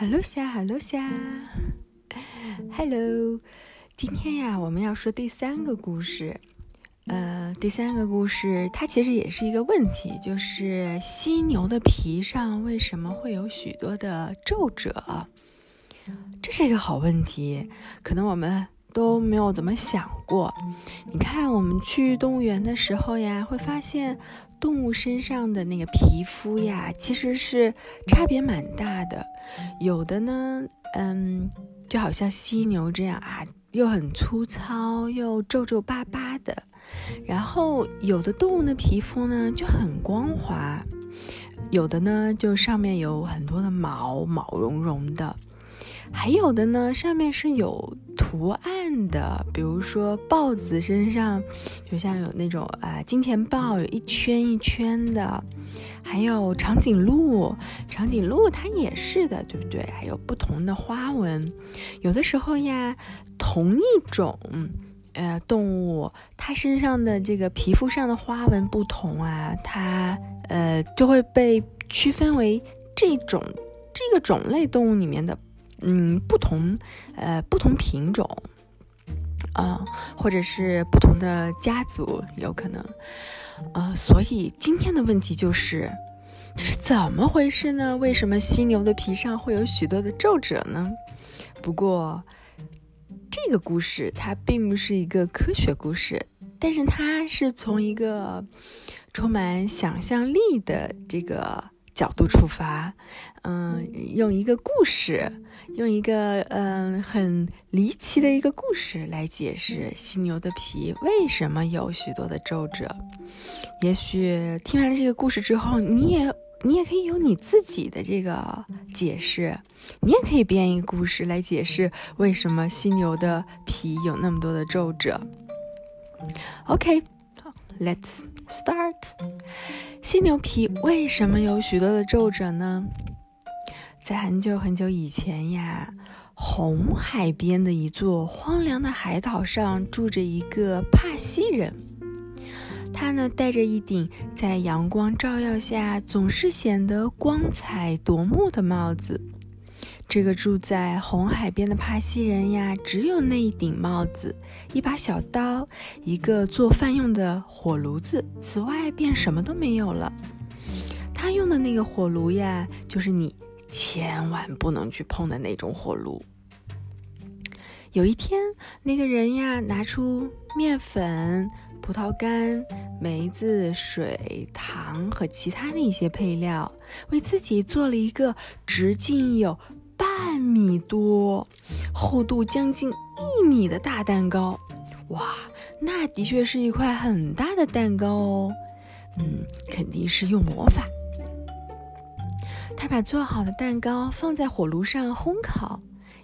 Hello 虾，Hello 虾，Hello。今天呀，我们要说第三个故事。呃，第三个故事它其实也是一个问题，就是犀牛的皮上为什么会有许多的皱褶？这是一个好问题，可能我们都没有怎么想过。你看，我们去动物园的时候呀，会发现。动物身上的那个皮肤呀，其实是差别蛮大的。有的呢，嗯，就好像犀牛这样啊，又很粗糙，又皱皱巴巴的。然后有的动物的皮肤呢就很光滑，有的呢就上面有很多的毛，毛茸茸的。还有的呢，上面是有图案的，比如说豹子身上，就像有那种啊金钱豹，有一圈一圈的；还有长颈鹿，长颈鹿它也是的，对不对？还有不同的花纹。有的时候呀，同一种呃动物，它身上的这个皮肤上的花纹不同啊，它呃就会被区分为这种这个种类动物里面的。嗯，不同，呃，不同品种，啊，或者是不同的家族，有可能，呃，所以今天的问题就是，这是怎么回事呢？为什么犀牛的皮上会有许多的皱褶呢？不过，这个故事它并不是一个科学故事，但是它是从一个充满想象力的这个角度出发，嗯，用一个故事。用一个嗯很离奇的一个故事来解释犀牛的皮为什么有许多的皱褶。也许听完了这个故事之后，你也你也可以有你自己的这个解释，你也可以编一个故事来解释为什么犀牛的皮有那么多的皱褶。OK，let's start。犀牛皮为什么有许多的皱褶呢？在很久很久以前呀，红海边的一座荒凉的海岛上，住着一个帕西人。他呢，戴着一顶在阳光照耀下总是显得光彩夺目的帽子。这个住在红海边的帕西人呀，只有那一顶帽子、一把小刀、一个做饭用的火炉子，此外便什么都没有了。他用的那个火炉呀，就是你。千万不能去碰的那种火炉。有一天，那个人呀，拿出面粉、葡萄干、梅子、水、糖和其他的一些配料，为自己做了一个直径有半米多、厚度将近一米的大蛋糕。哇，那的确是一块很大的蛋糕哦。嗯，肯定是用魔法。他把做好的蛋糕放在火炉上烘烤，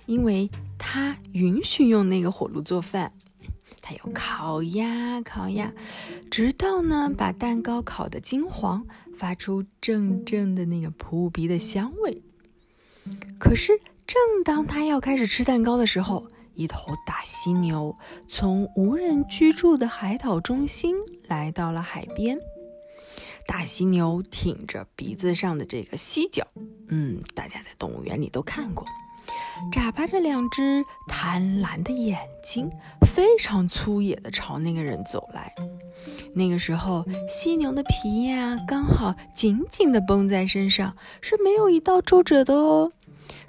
因为他允许用那个火炉做饭。他又烤呀烤呀，直到呢把蛋糕烤得金黄，发出阵阵的那个扑鼻的香味。可是，正当他要开始吃蛋糕的时候，一头大犀牛从无人居住的海岛中心来到了海边。大犀牛挺着鼻子上的这个犀角，嗯，大家在动物园里都看过，眨巴着两只贪婪的眼睛，非常粗野地朝那个人走来。那个时候，犀牛的皮呀，刚好紧紧地绷在身上，是没有一道皱褶的哦，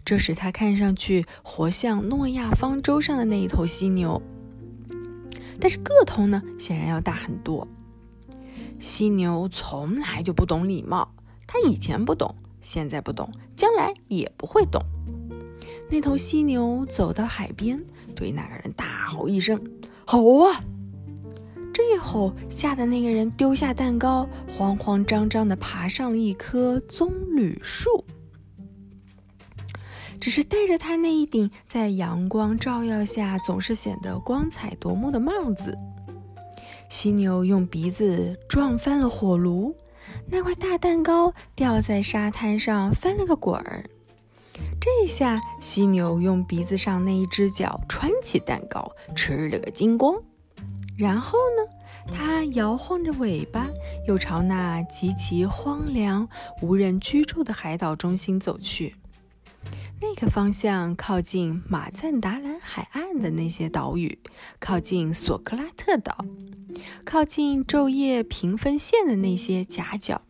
这使它看上去活像诺亚方舟上的那一头犀牛，但是个头呢，显然要大很多。犀牛从来就不懂礼貌，它以前不懂，现在不懂，将来也不会懂。那头犀牛走到海边，对那个人大吼一声：“吼啊！”这一吼，吓得那个人丢下蛋糕，慌慌张张地爬上了一棵棕榈树。只是戴着他那一顶在阳光照耀下总是显得光彩夺目的帽子。犀牛用鼻子撞翻了火炉，那块大蛋糕掉在沙滩上，翻了个滚儿。这下，犀牛用鼻子上那一只脚穿起蛋糕，吃了个精光。然后呢，它摇晃着尾巴，又朝那极其荒凉、无人居住的海岛中心走去。那个方向靠近马赞达兰海岸的那些岛屿，靠近索克拉特岛，靠近昼夜平分线的那些夹角。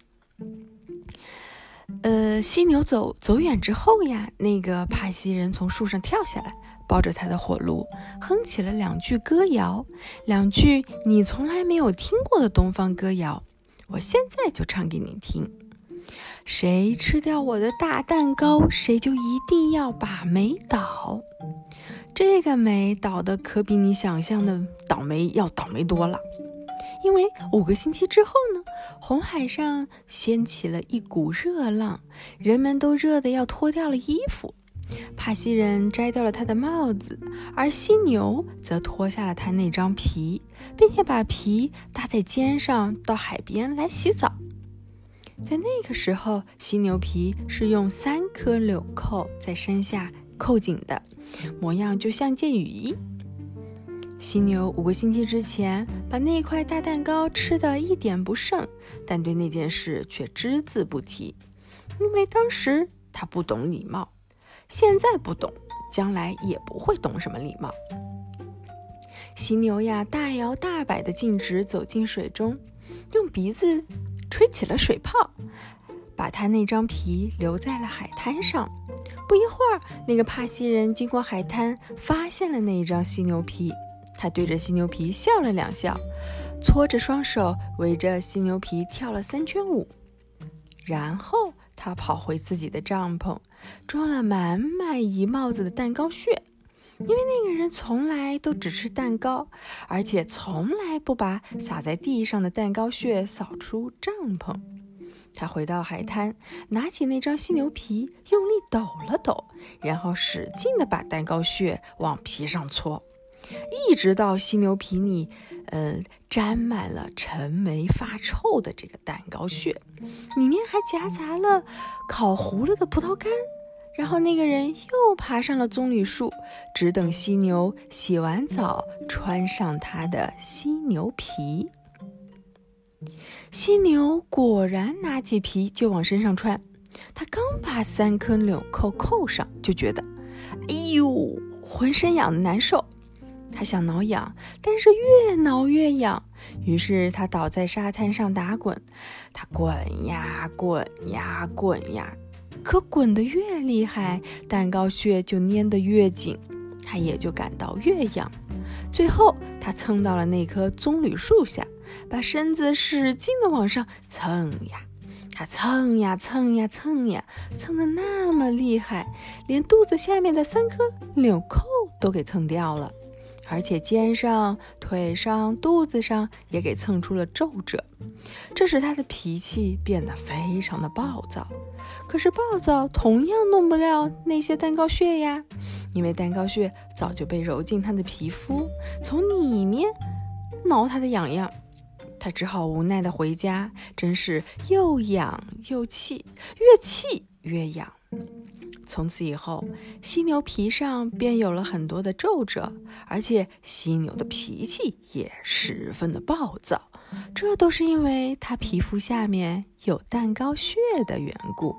呃，犀牛走走远之后呀，那个帕西人从树上跳下来，抱着他的火炉，哼起了两句歌谣，两句你从来没有听过的东方歌谣。我现在就唱给你听。谁吃掉我的大蛋糕，谁就一定要把煤倒。这个煤倒的可比你想象的倒霉要倒霉多了。因为五个星期之后呢，红海上掀起了一股热浪，人们都热得要脱掉了衣服。帕西人摘掉了他的帽子，而犀牛则脱下了他那张皮，并且把皮搭在肩上，到海边来洗澡。在那个时候，犀牛皮是用三颗纽扣在身下扣紧的，模样就像件雨衣。犀牛五个星期之前把那块大蛋糕吃得一点不剩，但对那件事却只字不提，因为当时他不懂礼貌，现在不懂，将来也不会懂什么礼貌。犀牛呀，大摇大摆地径直走进水中，用鼻子。吹起了水泡，把他那张皮留在了海滩上。不一会儿，那个帕西人经过海滩，发现了那一张犀牛皮。他对着犀牛皮笑了两笑，搓着双手围着犀牛皮跳了三圈舞。然后他跑回自己的帐篷，装了满满一帽子的蛋糕屑。因为那个人从来都只吃蛋糕，而且从来不把洒在地上的蛋糕屑扫出帐篷。他回到海滩，拿起那张犀牛皮，用力抖了抖，然后使劲地把蛋糕屑往皮上搓，一直到犀牛皮里，呃，沾满了陈霉发臭的这个蛋糕屑，里面还夹杂了烤糊了的葡萄干。然后那个人又爬上了棕榈树，只等犀牛洗完澡，穿上他的犀牛皮。犀牛果然拿起皮就往身上穿，他刚把三颗纽扣扣上，就觉得，哎呦，浑身痒的难受。他想挠痒，但是越挠越痒，于是他倒在沙滩上打滚，他滚呀滚呀滚呀。可滚得越厉害，蛋糕屑就粘得越紧，他也就感到越痒。最后，他蹭到了那棵棕榈树下，把身子使劲地往上蹭呀，他蹭呀蹭呀蹭呀，蹭得那么厉害，连肚子下面的三颗纽扣都给蹭掉了。而且肩上、腿上、肚子上也给蹭出了皱褶，这使他的脾气变得非常的暴躁。可是暴躁同样弄不了那些蛋糕屑呀，因为蛋糕屑早就被揉进他的皮肤，从里面挠他的痒痒。他只好无奈的回家，真是又痒又气，越气越痒。从此以后，犀牛皮上便有了很多的皱褶，而且犀牛的脾气也十分的暴躁。这都是因为它皮肤下面有蛋糕屑的缘故。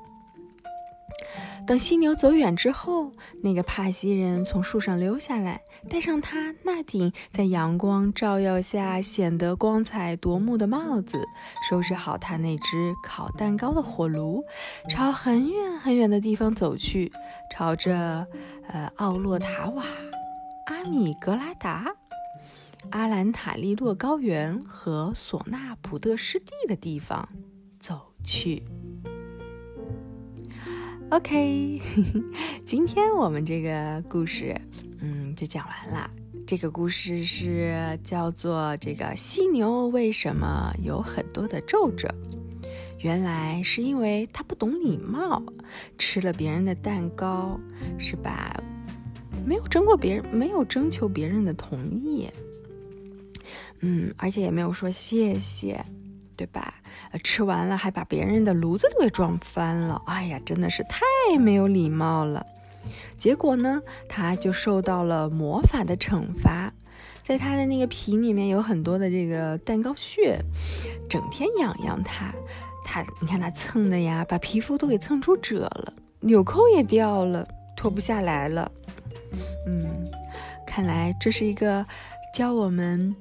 等犀牛走远之后，那个帕西人从树上溜下来，戴上他那顶在阳光照耀下显得光彩夺目的帽子，收拾好他那只烤蛋糕的火炉，朝很远很远的地方走去，朝着呃奥洛塔瓦、阿米格拉达、阿兰塔利洛高原和索纳普特湿地的地方走去。OK，今天我们这个故事，嗯，就讲完了。这个故事是叫做这个犀牛为什么有很多的皱褶？原来是因为它不懂礼貌，吃了别人的蛋糕，是吧？没有征过别人，没有征求别人的同意，嗯，而且也没有说谢谢，对吧？吃完了还把别人的炉子都给撞翻了，哎呀，真的是太没有礼貌了。结果呢，他就受到了魔法的惩罚，在他的那个皮里面有很多的这个蛋糕屑，整天痒痒他。他你看他蹭的呀，把皮肤都给蹭出褶了，纽扣也掉了，脱不下来了。嗯，看来这是一个教我们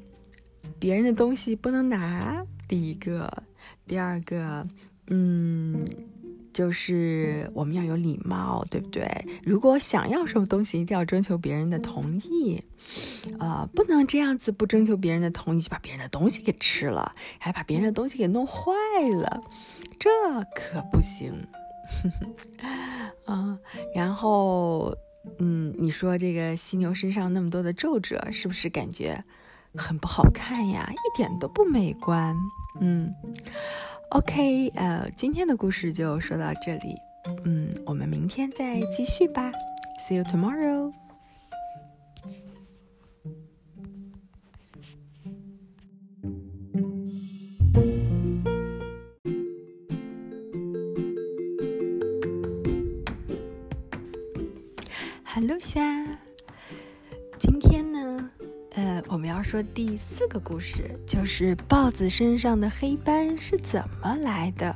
别人的东西不能拿。第一个，第二个，嗯。就是我们要有礼貌，对不对？如果想要什么东西，一定要征求别人的同意，呃，不能这样子不征求别人的同意就把别人的东西给吃了，还把别人的东西给弄坏了，这可不行。啊，然后，嗯，你说这个犀牛身上那么多的皱褶，是不是感觉很不好看呀？一点都不美观，嗯。OK，呃，今天的故事就说到这里，嗯，我们明天再继续吧。See you tomorrow. Hello，虾。呃我们要说第四个故事，就是豹子身上的黑斑是怎么来的。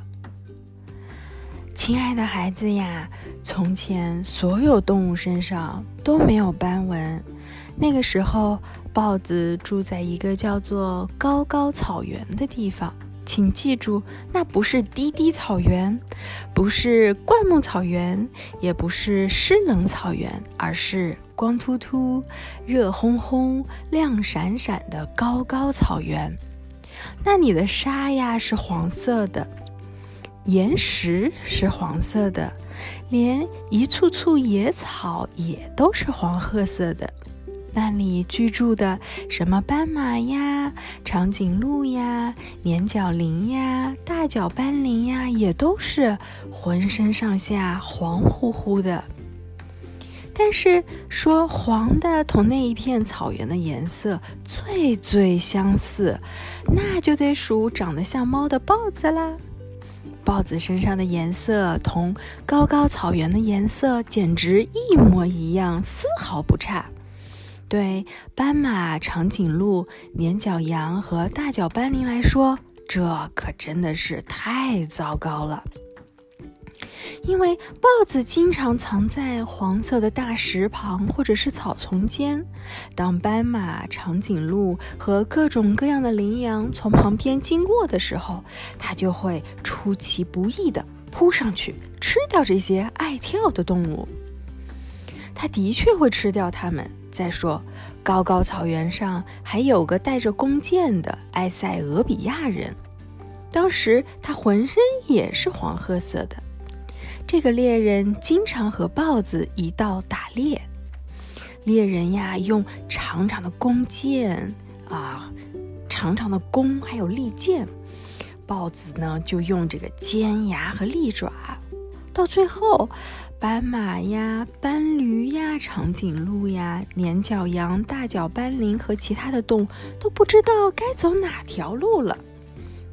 亲爱的孩子呀，从前所有动物身上都没有斑纹，那个时候豹子住在一个叫做高高草原的地方。请记住，那不是低低草原，不是灌木草原，也不是湿冷草原，而是光秃秃、热烘烘、亮闪闪的高高草原。那里的沙呀是黄色的，岩石是黄色的，连一簇簇野草也都是黄褐色的。那里居住的什么斑马呀、长颈鹿呀、年角羚呀、大角斑羚呀，也都是浑身上下黄乎乎的。但是说黄的同那一片草原的颜色最最相似，那就得数长得像猫的豹子啦。豹子身上的颜色同高高草原的颜色简直一模一样，丝毫不差。对斑马、长颈鹿、年角羊和大角斑羚来说，这可真的是太糟糕了。因为豹子经常藏在黄色的大石旁或者是草丛间，当斑马、长颈鹿和各种各样的羚羊从旁边经过的时候，它就会出其不意地扑上去吃掉这些爱跳的动物。它的确会吃掉它们。再说，高高草原上还有个带着弓箭的埃塞俄比亚人，当时他浑身也是黄褐色的。这个猎人经常和豹子一道打猎。猎人呀，用长长的弓箭啊，长长的弓还有利箭；豹子呢，就用这个尖牙和利爪。到最后。斑马呀，斑驴呀，长颈鹿呀，年角羊、大角斑羚和其他的动物都不知道该走哪条路了。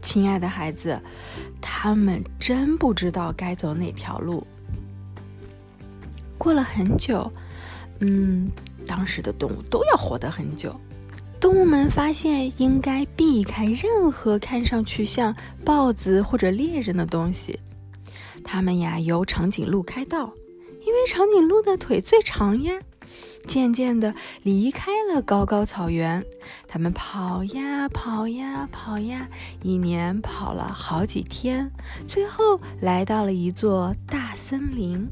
亲爱的孩子，他们真不知道该走哪条路。过了很久，嗯，当时的动物都要活得很久。动物们发现应该避开任何看上去像豹子或者猎人的东西。他们呀，由长颈鹿开道，因为长颈鹿的腿最长呀。渐渐地离开了高高草原，他们跑呀跑呀跑呀，一年跑了好几天，最后来到了一座大森林。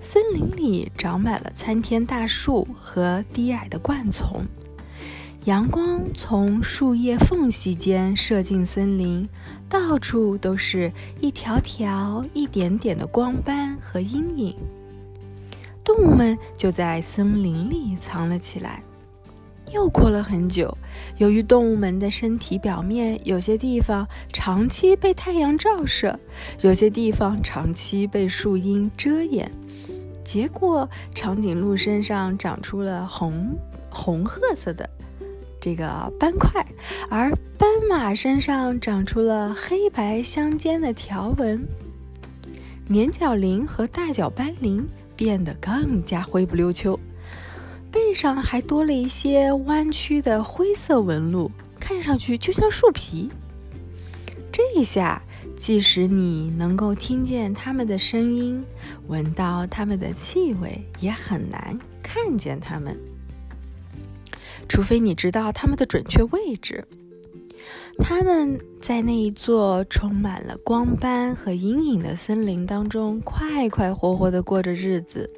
森林里长满了参天大树和低矮的灌丛。阳光从树叶缝隙间射进森林，到处都是一条条、一点点的光斑和阴影。动物们就在森林里藏了起来。又过了很久，由于动物们的身体表面有些地方长期被太阳照射，有些地方长期被树荫遮掩，结果长颈鹿身上长出了红红褐色的。这个斑块，而斑马身上长出了黑白相间的条纹，年角羚和大角斑羚变得更加灰不溜秋，背上还多了一些弯曲的灰色纹路，看上去就像树皮。这一下即使你能够听见它们的声音，闻到它们的气味，也很难看见它们，除非你知道它们的准确位置。他们在那一座充满了光斑和阴影的森林当中，快快活活地过着日子，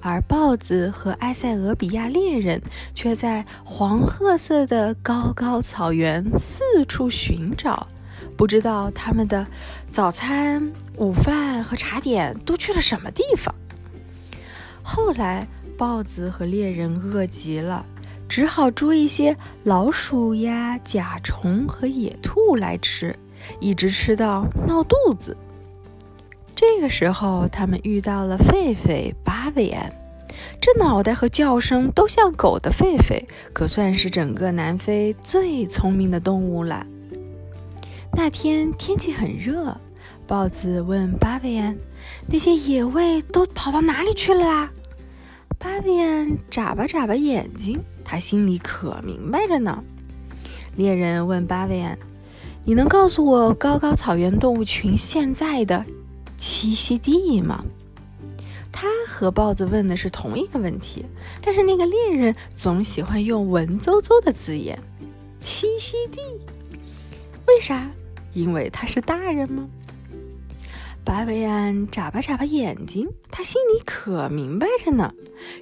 而豹子和埃塞俄比亚猎人却在黄褐色的高高草原四处寻找，不知道他们的早餐、午饭和茶点都去了什么地方。后来，豹子和猎人饿极了。只好捉一些老鼠呀、甲虫和野兔来吃，一直吃到闹肚子。这个时候，他们遇到了狒狒巴维安，这脑袋和叫声都像狗的狒狒，可算是整个南非最聪明的动物了。那天天气很热，豹子问巴维安：“那些野味都跑到哪里去了啦？”巴维安眨巴眨巴眼睛。他心里可明白着呢。猎人问巴维安：“你能告诉我高高草原动物群现在的栖息地吗？”他和豹子问的是同一个问题，但是那个猎人总喜欢用文绉绉的字眼“栖息地”。为啥？因为他是大人吗？巴维安眨巴眨巴眼睛，他心里可明白着呢。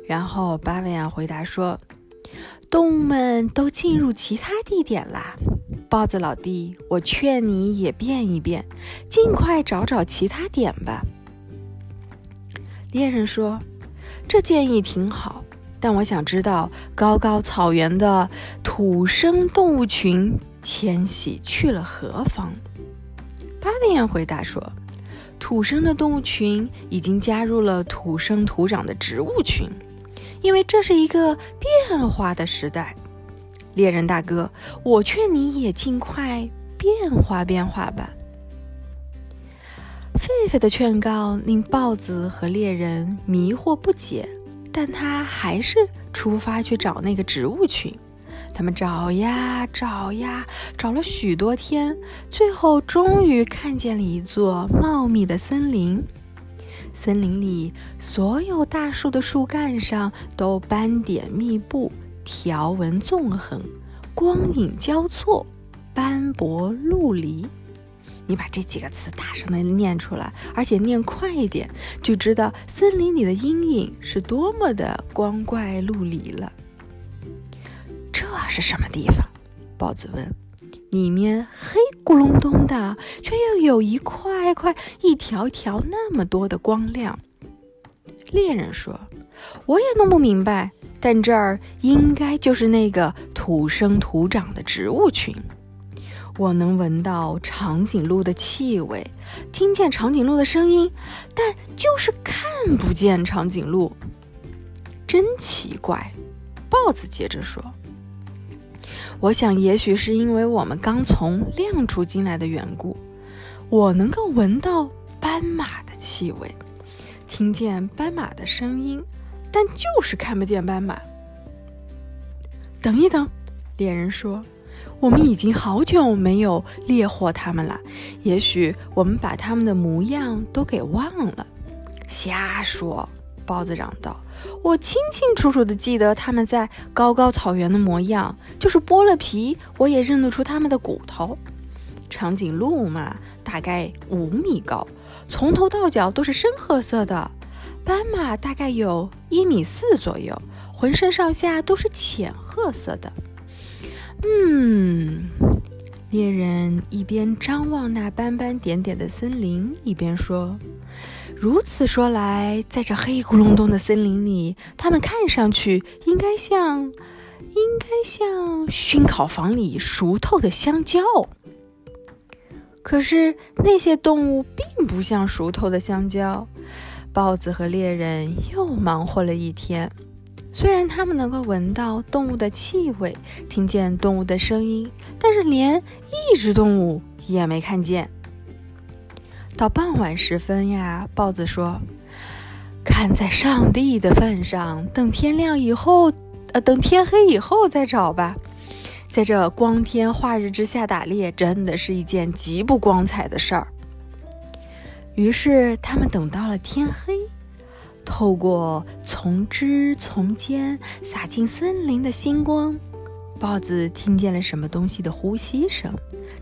然后巴维安回答说。动物们都进入其他地点啦，豹子老弟，我劝你也变一变，尽快找找其他点吧。猎人说：“这建议挺好，但我想知道高高草原的土生动物群迁徙去了何方。”巴维安回答说：“土生的动物群已经加入了土生土长的植物群。”因为这是一个变化的时代，猎人大哥，我劝你也尽快变化变化吧。狒狒的劝告令豹子和猎人迷惑不解，但他还是出发去找那个植物群。他们找呀找呀，找了许多天，最后终于看见了一座茂密的森林。森林里所有大树的树干上都斑点密布，条纹纵横，光影交错，斑驳陆离。你把这几个词大声的念出来，而且念快一点，就知道森林里的阴影是多么的光怪陆离了。这是什么地方？豹子问。里面黑咕隆咚的，却又有一块块、一条条那么多的光亮。猎人说：“我也弄不明白，但这儿应该就是那个土生土长的植物群。我能闻到长颈鹿的气味，听见长颈鹿的声音，但就是看不见长颈鹿，真奇怪。”豹子接着说。我想，也许是因为我们刚从亮处进来的缘故，我能够闻到斑马的气味，听见斑马的声音，但就是看不见斑马。等一等，猎人说：“我们已经好久没有猎获它们了，也许我们把它们的模样都给忘了。”瞎说！豹子嚷道。我清清楚楚地记得他们在高高草原的模样，就是剥了皮，我也认得出他们的骨头。长颈鹿嘛，大概五米高，从头到脚都是深褐色的；斑马大概有一米四左右，浑身上下都是浅褐色的。嗯，猎人一边张望那斑斑点点的森林，一边说。如此说来，在这黑咕隆咚的森林里，它们看上去应该像，应该像熏烤房里熟透的香蕉。可是那些动物并不像熟透的香蕉。豹子和猎人又忙活了一天，虽然他们能够闻到动物的气味，听见动物的声音，但是连一只动物也没看见。到傍晚时分呀，豹子说：“看在上帝的份上，等天亮以后，呃，等天黑以后再找吧。在这光天化日之下打猎，真的是一件极不光彩的事儿。于是他们等到了天黑，透过从枝从间洒进森林的星光，豹子听见了什么东西的呼吸声。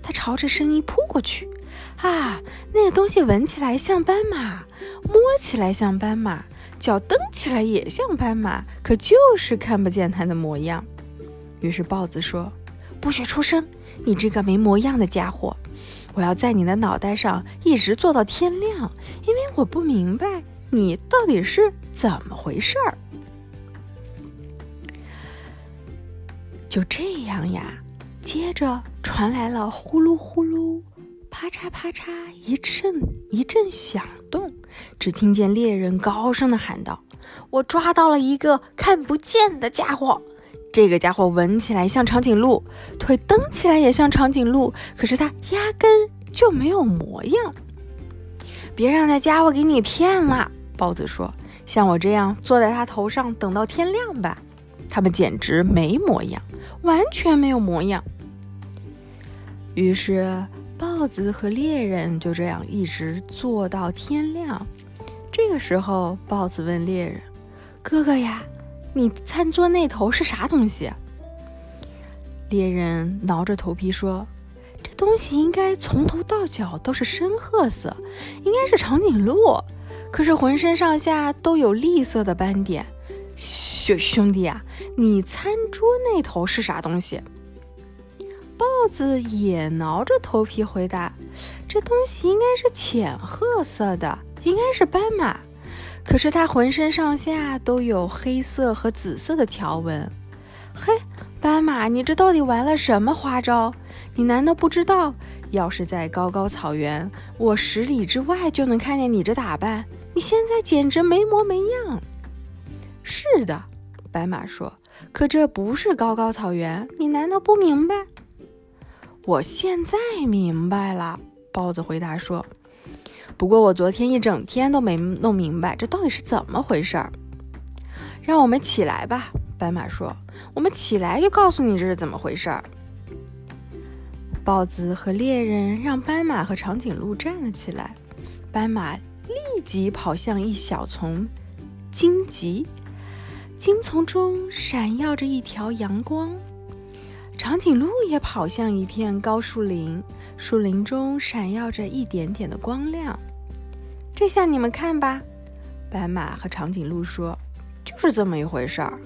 他朝着声音扑过去，啊，那个东西闻起来像斑马，摸起来像斑马，脚蹬起来也像斑马，可就是看不见它的模样。于是豹子说：“不许出声，你这个没模样的家伙！”我要在你的脑袋上一直坐到天亮，因为我不明白你到底是怎么回事儿。就这样呀，接着传来了呼噜呼噜、啪嚓啪嚓一阵一阵响动，只听见猎人高声的喊道：“我抓到了一个看不见的家伙！这个家伙闻起来像长颈鹿，腿蹬起来也像长颈鹿，可是它压根……”就没有模样，别让那家伙给你骗了。包子说：“像我这样坐在他头上，等到天亮吧。”他们简直没模样，完全没有模样。于是，豹子和猎人就这样一直坐到天亮。这个时候，豹子问猎人：“哥哥呀，你餐桌那头是啥东西？”猎人挠着头皮说。这东西应该从头到脚都是深褐色，应该是长颈鹿，可是浑身上下都有栗色的斑点。兄兄弟啊，你餐桌那头是啥东西？豹子也挠着头皮回答：“这东西应该是浅褐色的，应该是斑马，可是它浑身上下都有黑色和紫色的条纹。”嘿，斑马，你这到底玩了什么花招？你难道不知道，要是在高高草原，我十里之外就能看见你这打扮？你现在简直没模没样。是的，白马说。可这不是高高草原，你难道不明白？我现在明白了，豹子回答说。不过我昨天一整天都没弄明白，这到底是怎么回事儿？让我们起来吧，斑马说。我们起来就告诉你这是怎么回事儿。豹子和猎人让斑马和长颈鹿站了起来，斑马立即跑向一小丛荆棘，荆丛中闪耀着一条阳光；长颈鹿也跑向一片高树林，树林中闪耀着一点点的光亮。这下你们看吧，斑马和长颈鹿说：“就是这么一回事儿。”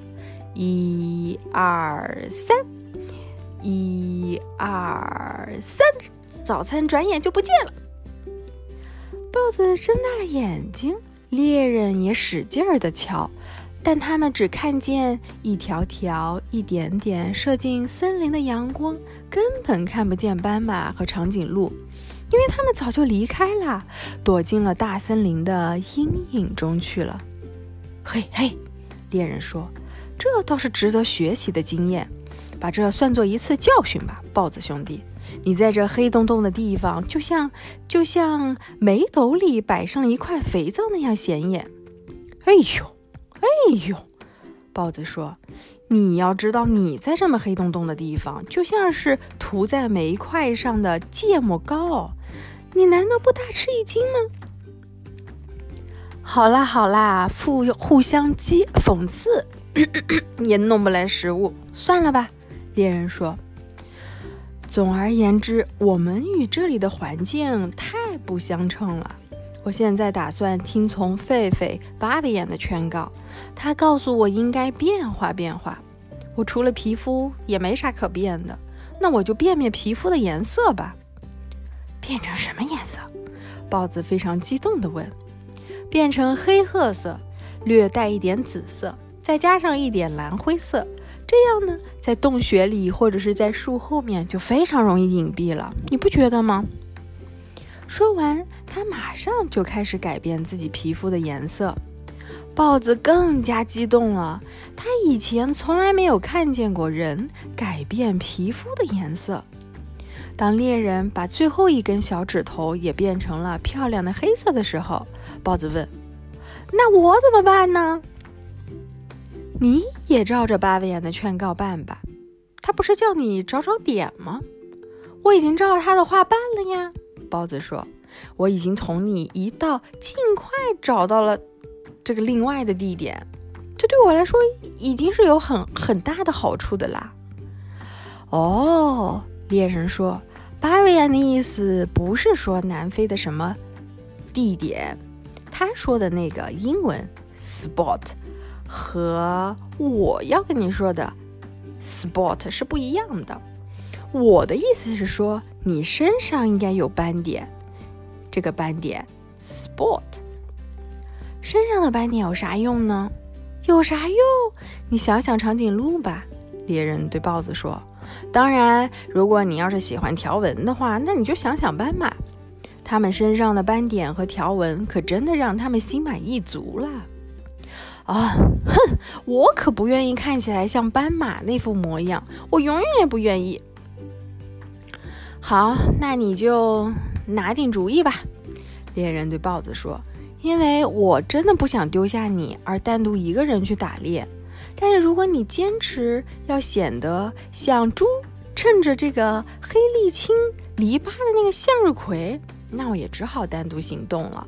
一二三。一二三，早餐转眼就不见了。豹子睁大了眼睛，猎人也使劲儿的瞧，但他们只看见一条条、一点点射进森林的阳光，根本看不见斑马和长颈鹿，因为他们早就离开了，躲进了大森林的阴影中去了。嘿嘿，猎人说：“这倒是值得学习的经验。”把这算作一次教训吧，豹子兄弟。你在这黑洞洞的地方，就像就像煤斗里摆上一块肥皂那样显眼。哎呦，哎呦，豹子说：“你要知道，你在这么黑洞洞的地方，就像是涂在煤块上的芥末膏。你难道不大吃一惊吗？”好啦好啦，互互相讥讽刺 也弄不来食物，算了吧。猎人说：“总而言之，我们与这里的环境太不相称了。我现在打算听从狒狒巴比眼的劝告，他告诉我应该变化变化。我除了皮肤也没啥可变的，那我就变变皮肤的颜色吧。变成什么颜色？”豹子非常激动地问。“变成黑褐色，略带一点紫色，再加上一点蓝灰色。”这样呢，在洞穴里或者是在树后面就非常容易隐蔽了，你不觉得吗？说完，他马上就开始改变自己皮肤的颜色。豹子更加激动了，他以前从来没有看见过人改变皮肤的颜色。当猎人把最后一根小指头也变成了漂亮的黑色的时候，豹子问：“那我怎么办呢？”你也照着巴维亚的劝告办吧，他不是叫你找找点吗？我已经照着他的话办了呀。包子说：“我已经同你一道，尽快找到了这个另外的地点。这对我来说已经是有很很大的好处的啦。”哦，猎人说：“巴维亚的意思不是说南非的什么地点，他说的那个英文 spot 和我要跟你说的 spot 是不一样的。”我的意思是说，你身上应该有斑点，这个斑点 spot。身上的斑点有啥用呢？有啥用？你想想长颈鹿吧。猎人对豹子说：“当然，如果你要是喜欢条纹的话，那你就想想斑马。它们身上的斑点和条纹可真的让他们心满意足了。”啊，哼！我可不愿意看起来像斑马那副模样，我永远也不愿意。好，那你就拿定主意吧。”猎人对豹子说，“因为我真的不想丢下你而单独一个人去打猎。但是如果你坚持要显得像猪，趁着这个黑沥青篱笆的那个向日葵，那我也只好单独行动了。”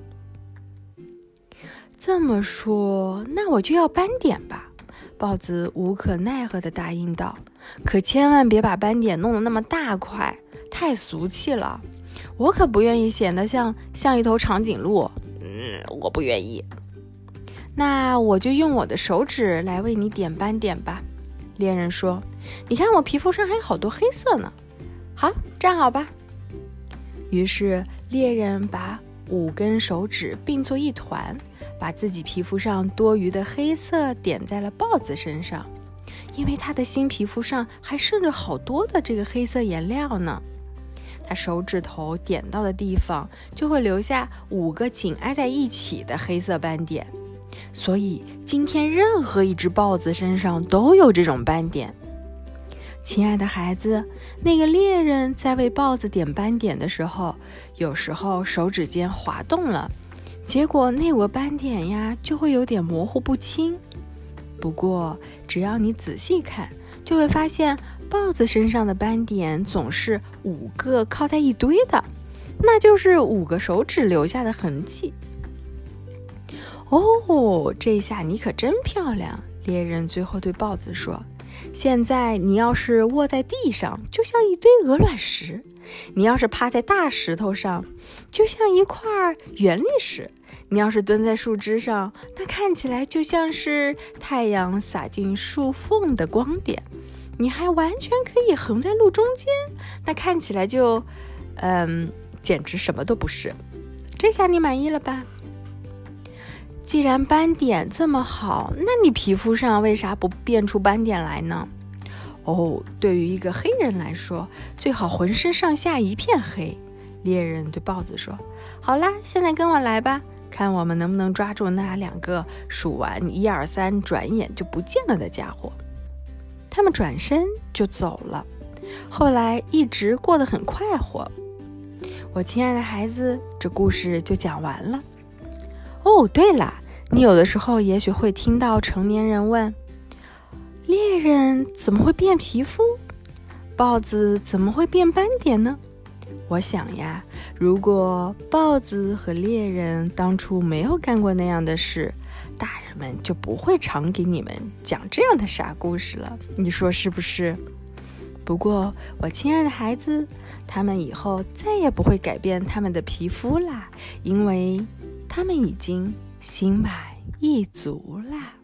这么说，那我就要斑点吧。”豹子无可奈何地答应道，“可千万别把斑点弄得那么大块。”太俗气了，我可不愿意显得像像一头长颈鹿。嗯，我不愿意。那我就用我的手指来为你点斑点吧。猎人说：“你看我皮肤上还有好多黑色呢。”好，站好吧。于是猎人把五根手指并作一团，把自己皮肤上多余的黑色点在了豹子身上，因为他的新皮肤上还剩着好多的这个黑色颜料呢。手指头点到的地方，就会留下五个紧挨在一起的黑色斑点，所以今天任何一只豹子身上都有这种斑点。亲爱的孩子，那个猎人在为豹子点斑点的时候，有时候手指尖滑动了，结果那五个斑点呀就会有点模糊不清。不过只要你仔细看，就会发现。豹子身上的斑点总是五个靠在一堆的，那就是五个手指留下的痕迹。哦，这下你可真漂亮！猎人最后对豹子说：“现在你要是卧在地上，就像一堆鹅卵石；你要是趴在大石头上，就像一块圆砾石；你要是蹲在树枝上，那看起来就像是太阳洒进树缝的光点。”你还完全可以横在路中间，那看起来就，嗯，简直什么都不是。这下你满意了吧？既然斑点这么好，那你皮肤上为啥不变出斑点来呢？哦，对于一个黑人来说，最好浑身上下一片黑。猎人对豹子说：“好啦，现在跟我来吧，看我们能不能抓住那两个数完一二三，转眼就不见了的家伙。”他们转身就走了，后来一直过得很快活。我亲爱的孩子，这故事就讲完了。哦，对了，你有的时候也许会听到成年人问：猎人怎么会变皮肤？豹子怎么会变斑点呢？我想呀，如果豹子和猎人当初没有干过那样的事。大人们就不会常给你们讲这样的傻故事了，你说是不是？不过，我亲爱的孩子，他们以后再也不会改变他们的皮肤啦，因为他们已经心满意足啦。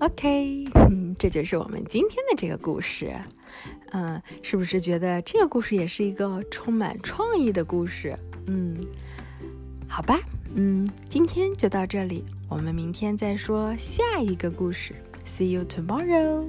OK，这就是我们今天的这个故事。嗯，是不是觉得这个故事也是一个充满创意的故事？嗯，好吧。嗯，今天就到这里，我们明天再说下一个故事。See you tomorrow.